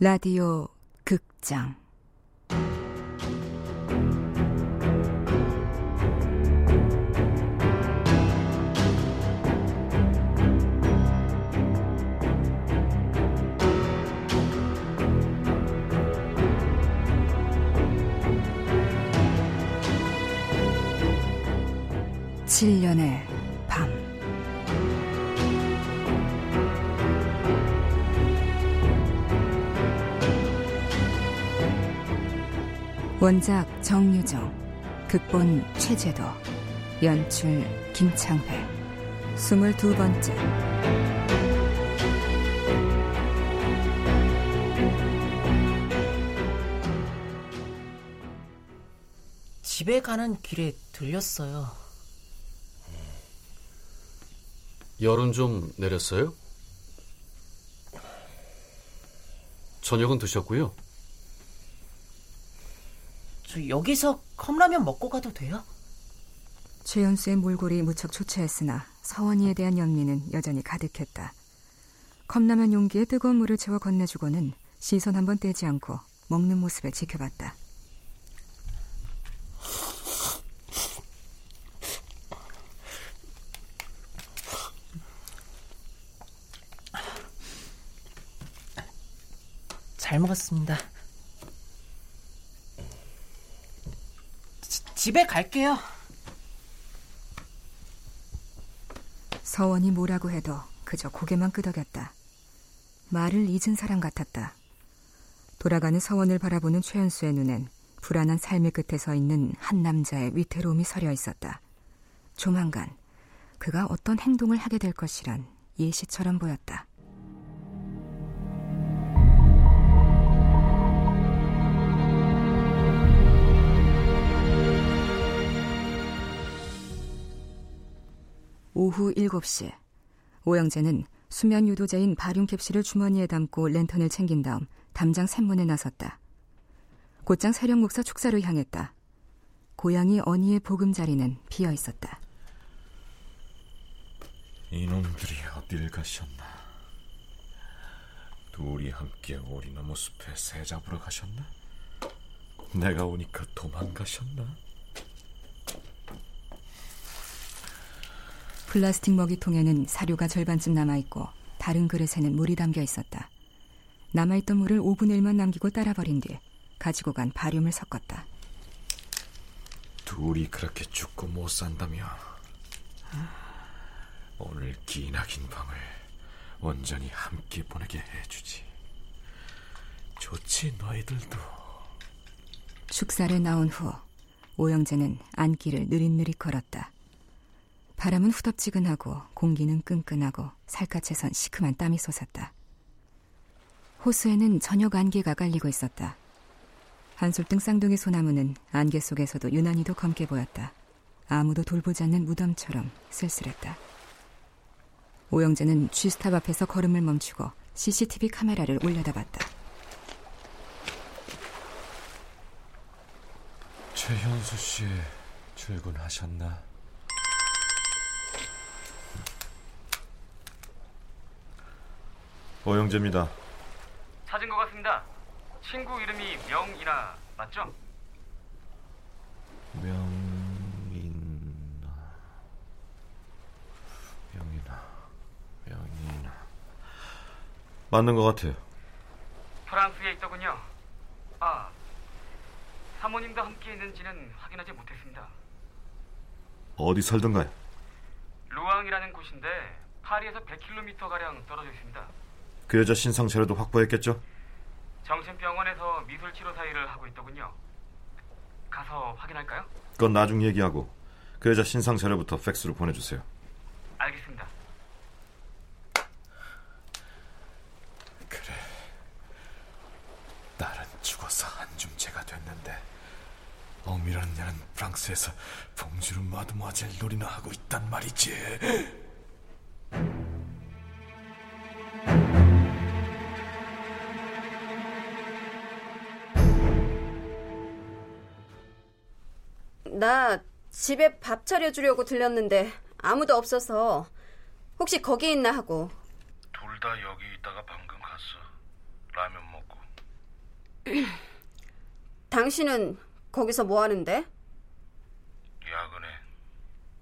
라디오 극장. 칠년의 원작 정유정, 극본 최재도, 연출 김창회, 스물두 번째. 집에 가는 길에 들렸어요. 열은 좀 내렸어요? 저녁은 드셨고요. 저 여기서 컵라면 먹고 가도 돼요? 최연수의 몰골이 무척 초췌했으나 서원이에 대한 연민은 여전히 가득했다. 컵라면 용기에 뜨거운 물을 채워 건네주고는 시선 한번 떼지 않고 먹는 모습을 지켜봤다. 잘 먹었습니다. 집에 갈게요. 서원이 뭐라고 해도 그저 고개만 끄덕였다. 말을 잊은 사람 같았다. 돌아가는 서원을 바라보는 최연수의 눈엔 불안한 삶의 끝에 서 있는 한 남자의 위태로움이 서려 있었다. 조만간 그가 어떤 행동을 하게 될 것이란 예시처럼 보였다. 오후 7시 오영재는 수면 유도제인 바륨 캡슐을 주머니에 담고 랜턴을 챙긴 다음 담장 샘문에 나섰다. 곧장 세령 목사 축사로 향했다. 고양이 어니의 보금자리는 비어 있었다. 이놈들이 어딜 가셨나? 둘이 함께 오리나무 숲에 새 잡으러 가셨나? 내가 오니까 도망가셨나? 플라스틱 먹이통에는 사료가 절반쯤 남아있고 다른 그릇에는 물이 담겨 있었다. 남아있던 물을 5분의 1만 남기고 따라버린 뒤 가지고 간 바륨을 섞었다. 둘이 그렇게 죽고 못 산다며 오늘 기나긴 밤을 온전히 함께 보내게 해주지. 좋지 너희들도. 축사를 나온 후 오영재는 안길을 느릿느릿 걸었다. 바람은 후덥지근하고 공기는 끈끈하고 살갗에선 시큼한 땀이 솟았다. 호수에는 저녁 안개가 깔리고 있었다. 한솔등 쌍둥이 소나무는 안개 속에서도 유난히도 검게 보였다. 아무도 돌보지 않는 무덤처럼 쓸쓸했다. 오영재는 쥐스탑 앞에서 걸음을 멈추고 CCTV 카메라를 올려다봤다. 최현수 씨 출근하셨나? 오영재입니다. 찾은 것 같습니다. 친구 이름이 명이나 맞죠? 명인나 명이나 명이나 맞는 것 같아요. 프랑스에 있더군요. 아, 사모님도 함께 있는지는 확인하지 못했습니다. 어디 살던가요? 루앙이라는 곳인데 파리에서 100km 가량 떨어져 있습니다. 그 여자 신상 자료도 확보했겠죠? 정신병원에서 미술 치료 사이를 하고 있더군요. 가서 확인할까요? 그건 나중 얘기하고 그 여자 신상 자료부터 팩스로 보내주세요. 알겠습니다. 그래. 딸은 죽어서 한줌째가 됐는데 어미라는 년은 프랑스에서 봉주르 마드모아젤 놀이나 하고 있단 말이지. 나 집에 밥 차려주려고 들렸는데 아무도 없어서 혹시 거기 있나 하고. 둘 다 여기 있다가 방금 갔어. 라면 먹고. 당신은 거기서 뭐 하는데? 야근해.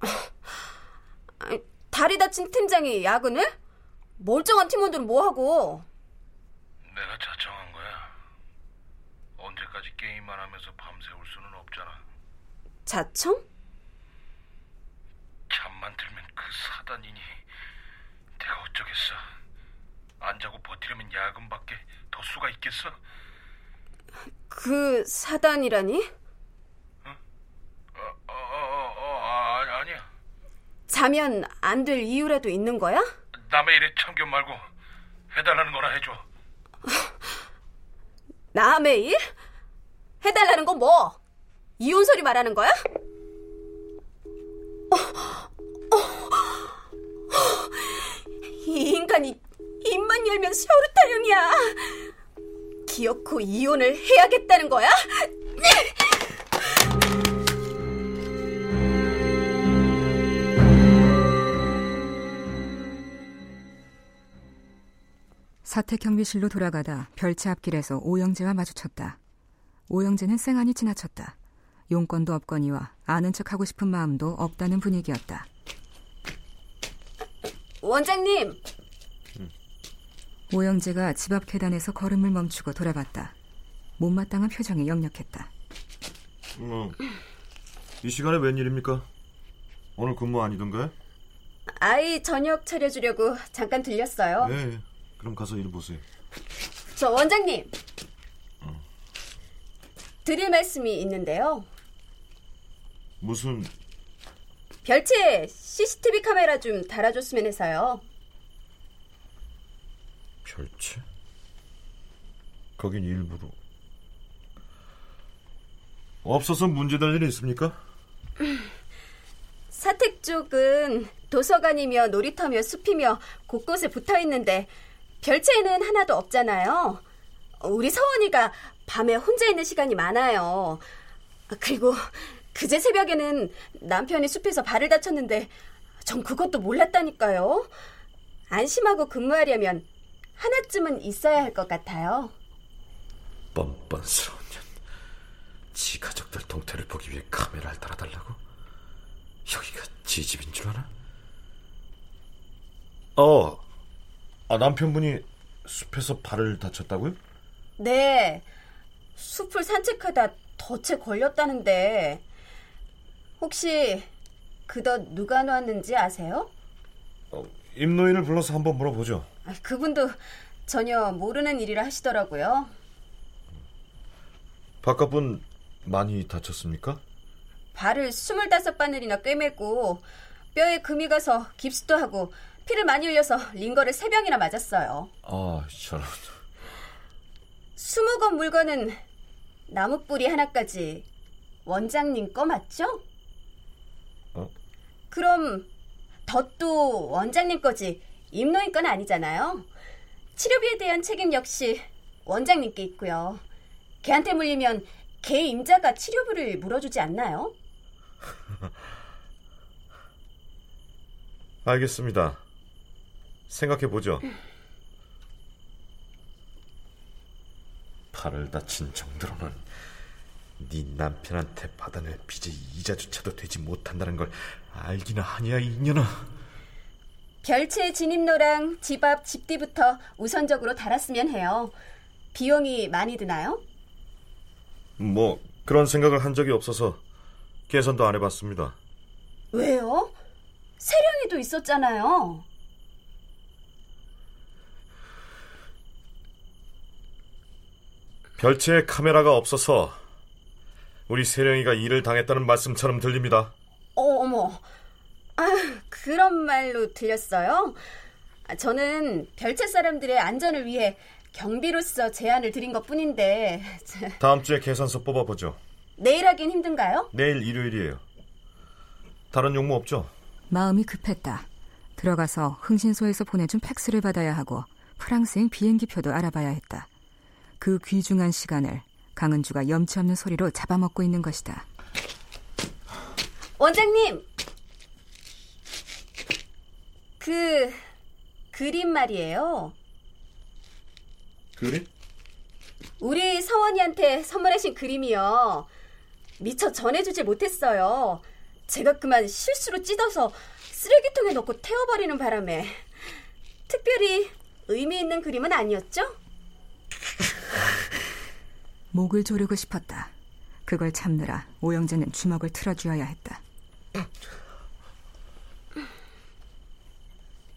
다리 다친 팀장이 야근을? 멀쩡한 팀원들은 뭐 하고? 내가 자청한 거야. 언제까지 게임만 하면서 밤새울. 자청? 잠만 들면 그 사단이니 내가 어쩌겠어. 안 자고 버티려면 야근밖에 더 수가 있겠어? 그 사단이라니? 어, 어, 어, 어, 아, 아니야. 자면 안 될 이유라도 있는 거야? 남의 일에 참견 말고 해달라는 거나 해줘. 남의 일? 해달라는 건 뭐? 이혼 소리 말하는 거야? 이 인간이 입만 열면 세월호 타령이야. 기어코 이혼을 해야겠다는 거야? 사택 경비실로 돌아가다 별채 앞길에서 오영재와 마주쳤다. 오영재는 쌩안이 지나쳤다. 용건도 없거니와 아는 척 하고 싶은 마음도 없다는 분위기였다. 원장님, 오영재가 집 앞 계단에서 걸음을 멈추고 돌아봤다. 못마땅한 표정이 역력했다. 어, 이 시간에 웬일입니까? 오늘 근무 아니던가요? 아이 저녁 차려주려고 잠깐 들렸어요. 네, 그럼 가서 일 보세요. 저 원장님, 드릴 말씀이 있는데요. 무슨 별채 CCTV 카메라 좀 달아줬으면 해서요. 별채? 거긴 일부러 없어서 문제될 일이 있습니까? 사택 쪽은 도서관이며 놀이터며 숲이며 곳곳에 붙어 있는데 별채에는 하나도 없잖아요. 우리 서원이가 밤에 혼자 있는 시간이 많아요. 그리고 그제 새벽에는 남편이 숲에서 발을 다쳤는데 전 그것도 몰랐다니까요. 안심하고 근무하려면 하나쯤은 있어야 할 것 같아요. 뻔뻔스러운 년. 지 가족들 동태를 보기 위해 카메라를 달아달라고? 여기가 지 집인 줄 아나? 어, 아, 남편분이 숲에서 발을 다쳤다고요? 네. 숲을 산책하다 덫에 걸렸다는데 혹시 그덫 누가 놓았는지 아세요? 어, 임노인을 불러서 한번 물어보죠. 아, 그분도 전혀 모르는 일이라 하시더라고요. 바깥분 많이 다쳤습니까? 발을 스물다섯 바늘이나 꿰매고 뼈에 금이 가서 깁스도 하고 피를 많이 흘려서 링거를 세 병이나 맞았어요. 아, 저런. 스무 건 물건은 나무 뿌리 하나까지 원장님 거 맞죠? 어? 그럼 덫도 원장님 거지 임노인 건 아니잖아요. 치료비에 대한 책임 역시 원장님께 있고요. 걔한테 물리면 걔 임자가 치료비를 물어주지 않나요? 알겠습니다. 생각해 보죠. 팔을 다친 정도로는 네 남편한테 받아낼 빚의 이자조차도 되지 못한다는 걸 알기나 하냐 이 년아. 별채 진입로랑 집 앞 집뒤부터 우선적으로 달았으면 해요. 비용이 많이 드나요? 뭐 그런 생각을 한 적이 없어서 계산도 안 해봤습니다. 왜요? 세령이도 있었잖아요. 별채에 카메라가 없어서 우리 세령이가 일을 당했다는 말씀처럼 들립니다. 어, 어머. 아, 그런 말로 들렸어요? 아, 저는 별채 사람들의 안전을 위해 경비로서 제안을 드린 것 뿐인데, 다음 주에 계산서 뽑아보죠. 내일 하긴 힘든가요? 내일 일요일이에요. 다른 용무 없죠? 마음이 급했다. 들어가서 흥신소에서 보내준 팩스를 받아야 하고 프랑스행 비행기표도 알아봐야 했다. 그 귀중한 시간을 강은주가 염치 없는 소리로 잡아먹고 있는 것이다. 원장님! 그, 그림 말이에요. 그림? 우리 서원이한테 선물하신 그림이요. 미처 전해주질 못했어요. 제가 그만 실수로 찢어서 쓰레기통에 넣고 태워버리는 바람에 특별히 의미 있는 그림은 아니었죠? 목을 조르고 싶었다. 그걸 참느라 오영재는 주먹을 틀어주어야 했다.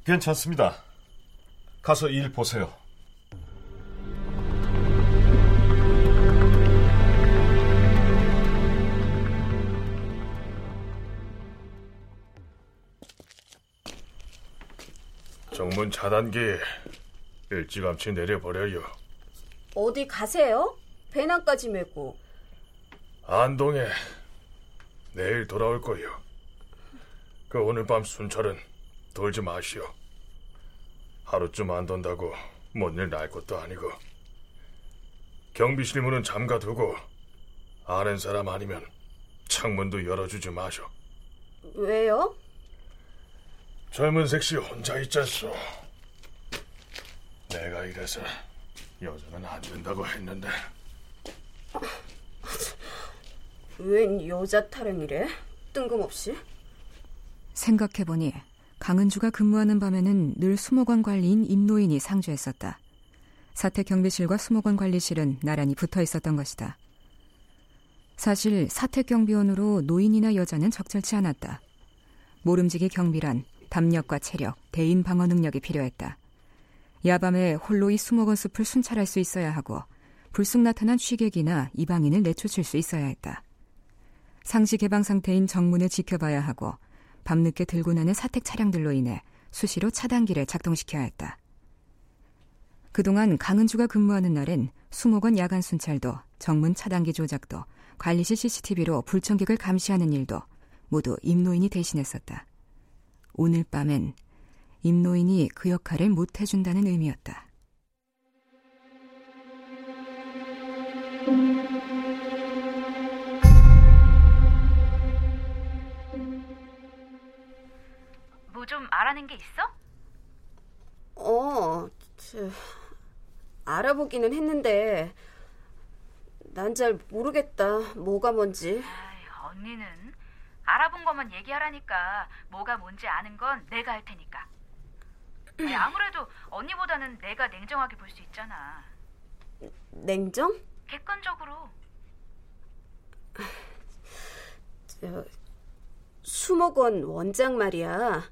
괜찮습니다. 가서 일 보세요. 정문 차단기 일찌감치 내려버려요. 어디 가세요? 배낭까지 메고. 안동에 내일 돌아올 거요. 그 오늘 밤 순찰은 돌지 마시오. 하루쯤 안 돈다고 뭔 일 날 것도 아니고. 경비실 문은 잠가두고 아는 사람 아니면 창문도 열어주지 마쇼. 왜요? 젊은 색시 혼자 있잖소. 내가 이래서 여자는 안 된다고 했는데 웬 여자 타령이래? 뜬금없이. 생각해보니 강은주가 근무하는 밤에는 늘 수목원 관리인 임노인이 상주했었다. 사택 경비실과 수목원 관리실은 나란히 붙어 있었던 것이다. 사실 사택 경비원으로 노인이나 여자는 적절치 않았다. 모름지기 경비란 담력과 체력, 대인 방어 능력이 필요했다. 야밤에 홀로 이 수목원 숲을 순찰할 수 있어야 하고 불쑥 나타난 취객이나 이방인을 내쫓을 수 있어야 했다. 상시 개방 상태인 정문을 지켜봐야 하고 밤늦게 들고 나는 사택 차량들로 인해 수시로 차단기를 작동시켜야 했다. 그동안 강은주가 근무하는 날엔 수목원 야간 순찰도 정문 차단기 조작도 관리실 CCTV로 불청객을 감시하는 일도 모두 임노인이 대신했었다. 오늘 밤엔 임노인이 그 역할을 못 해준다는 의미였다. 뭐 좀 알아낸 게 있어? 어, 저, 알아보기는 했는데 난 잘 모르겠다. 뭐가 뭔지. 아이, 언니는 알아본 것만 얘기하라니까 뭐가 뭔지 아는 건 내가 할 테니까. 아니, 아무래도 언니보다는 내가 냉정하게 볼 수 있잖아. 냉정? 객관적으로. 저, 수목원 원장 말이야.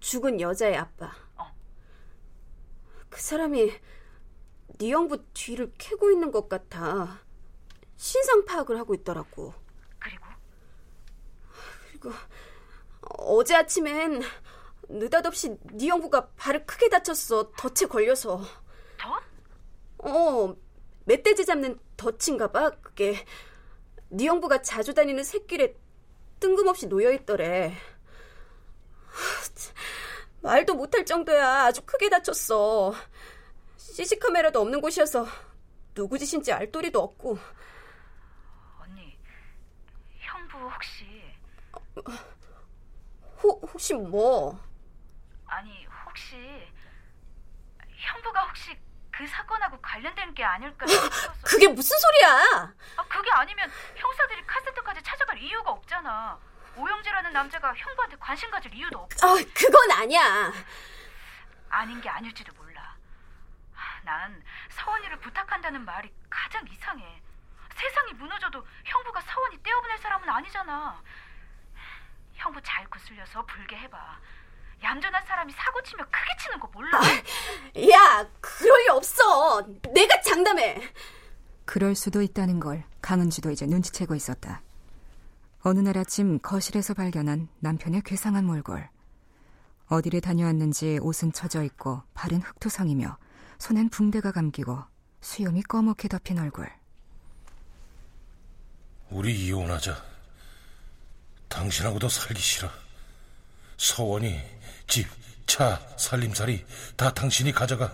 죽은 여자의 아빠. 어. 그 사람이 네 형부 뒤를 캐고 있는 것 같아. 신상 파악을 하고 있더라고. 그리고 그리고 어제 아침엔 느닷없이 네 형부가 발을 크게 다쳤어. 덫에 걸려서. 더? 어, 멧돼지 잡는 덫인가 봐. 그게 네 형부가 자주 다니는 샛길에 뜬금없이 놓여 있더래. 말도 못할 정도야. 아주 크게 다쳤어. CC카메라도 없는 곳이어서 누구 짓인지 알 도리도 없고. 언니, 형부 혹시 호, 혹시 뭐? 아니 혹시 형부가 혹시 그 사건하고 관련된 게 아닐까 싶어서. 그게 무슨 소리야? 아, 그게 아니면 형사들이 카세트까지 찾아갈 이유가 없잖아. 오영재라는 남자가 형부한테 관심 가질 이유도 없고. 아, 그건 아니야. 아닌 게 아닐지도 몰라. 아, 난 서원이를 부탁한다는 말이 가장 이상해. 세상이 무너져도 형부가 서원이 떼어보낼 사람은 아니잖아. 형부 잘 구슬려서 불게 해봐. 얌전한 사람이 사고 치면 크게 치는 거 몰라? 없어. 내가 장담해. 그럴 수도 있다는 걸 강은주도 이제 눈치채고 있었다. 어느 날 아침 거실에서 발견한 남편의 괴상한 몰골. 어디를 다녀왔는지 옷은 처져 있고 발은 흙투성이며 손엔 붕대가 감기고 수염이 꺼멓게 덮인 얼굴. 우리 이혼하자. 당신하고도 살기 싫어. 서원이 집, 차, 살림살이 다 당신이 가져가.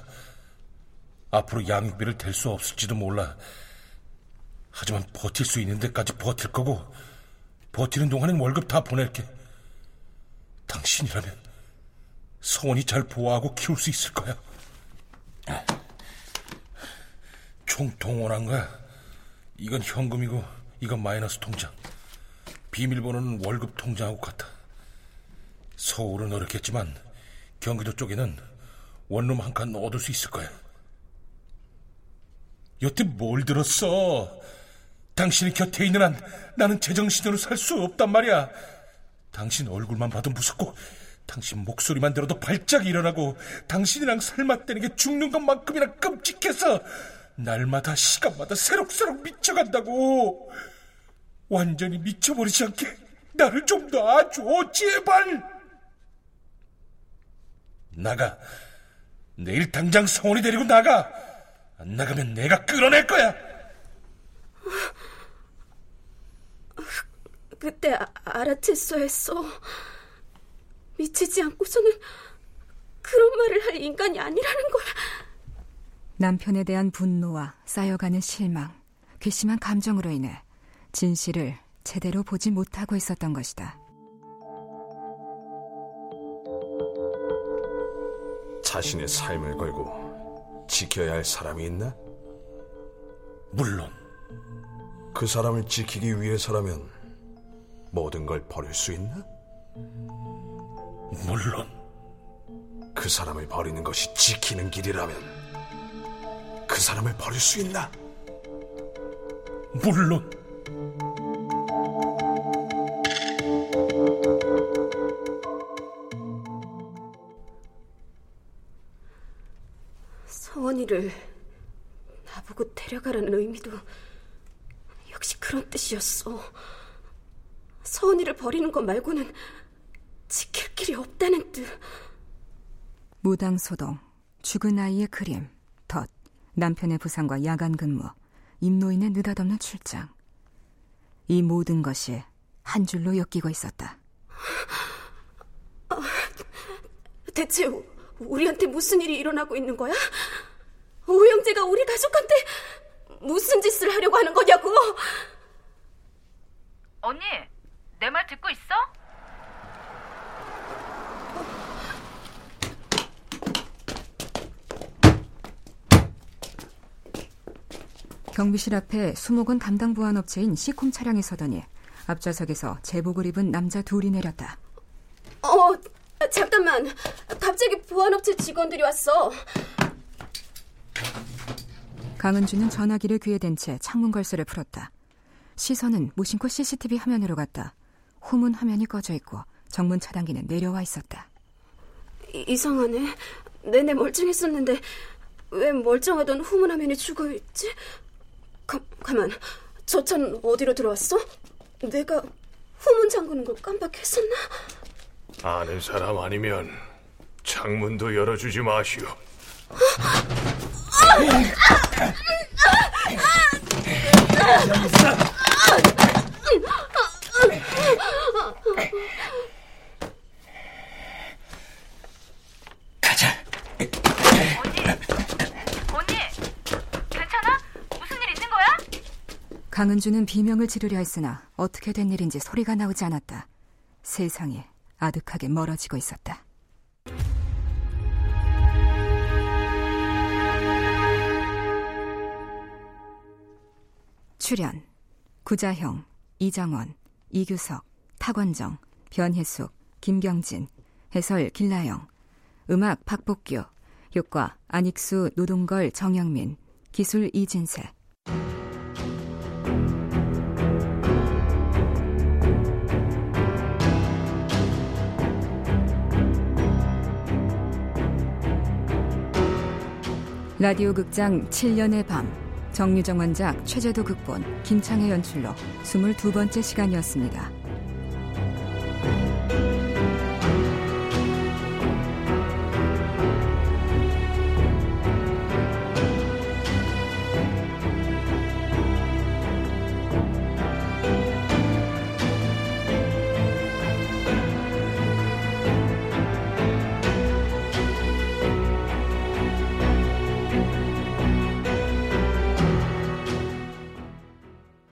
앞으로 양육비를 댈 수 없을지도 몰라. 하지만 버틸 수 있는 데까지 버틸 거고 버티는 동안엔 월급 다 보낼게. 당신이라면 서원이 잘 보호하고 키울 수 있을 거야. 총동원한 거야. 이건 현금이고 이건 마이너스 통장. 비밀번호는 월급 통장하고 같아. 서울은 어렵겠지만 경기도 쪽에는 원룸 한 칸 얻을 수 있을 거야. 여태 뭘 들었어? 당신이 곁에 있는 한 나는 제정신으로 살 수 없단 말이야. 당신 얼굴만 봐도 무섭고 당신 목소리만 들어도 발작 일어나고 당신이랑 살맛대는 게 죽는 것만큼이나 끔찍해서 날마다 시간마다 새록새록 미쳐간다고 완전히 미쳐버리지 않게 나를 좀 놔줘 제발 나가 내일 당장 성원이 데리고 나가 안 나가면 내가 끌어낼 거야 그때 아, 알아챘어 했어. 미치지 않고서는 그런 말을 할 인간이 아니라는 거야. 남편에 대한 분노와 쌓여가는 실망, 괘씸한 감정으로 인해 진실을 제대로 보지 못하고 있었던 것이다. 자신의 삶을 걸고 지켜야 할 사람이 있나? 물론 그 사람을 지키기 위해서라면 모든 걸 버릴 수 있나? 물론 그 사람을 버리는 것이 지키는 길이라면 그 사람을 버릴 수 있나? 물론 서원이를 나보고 데려가라는 의미도 역시 그런 뜻이었어. 서원이를 버리는 것 말고는 지킬 길이 없다는 뜻. 무당소동, 죽은 아이의 그림, 덫, 남편의 부상과 야간 근무, 임노인의 느닷없는 출장. 이 모든 것이 한 줄로 엮이고 있었다. 아, 대체 우리한테 무슨 일이 일어나고 있는 거야? 오영재가 우리 가족한테 무슨 짓을 하려고 하는 거냐고? 언니, 내 말 듣고 있어? 경비실 앞에 수목원 담당 보안업체인 시콤 차량이 서더니 앞좌석에서 제복을 입은 남자 둘이 내렸다. 어, 잠깐만. 갑자기 보안업체 직원들이 왔어. 강은주는 전화기를 귀에 댄 채 창문 걸쇠를 풀었다. 시선은 무심코 CCTV 화면으로 갔다. 후문 화면이 꺼져 있고 정문 차단기는 내려와 있었다. 이, 상하네 내내 멀쩡했었는데 왜 멀쩡하던 후문 화면이 죽어 있지? 가, 가만. 저 차는 어디로 들어왔어? 내가 후문 잠그는 걸 깜빡했었나? 아는 사람 아니면 창문도 열어주지 마시오. 가자. 언니, 언니, 괜찮아? 무슨 일 있는 거야? 강은주는 비명을 지르려 했으나 어떻게 된 일인지 소리가 나오지 않았다. 세상이 아득하게 멀어지고 있었다. 출연 구자형, 이정원, 이규석, 타관정, 변혜숙, 김경진, 해설 길라영, 음악 박복규, 효과 안익수, 노동걸, 정영민, 기술 이진세. 라디오 극장 7년의 밤 정유정 원작 최재도 극본 김창의 연출로 22번째 시간이었습니다.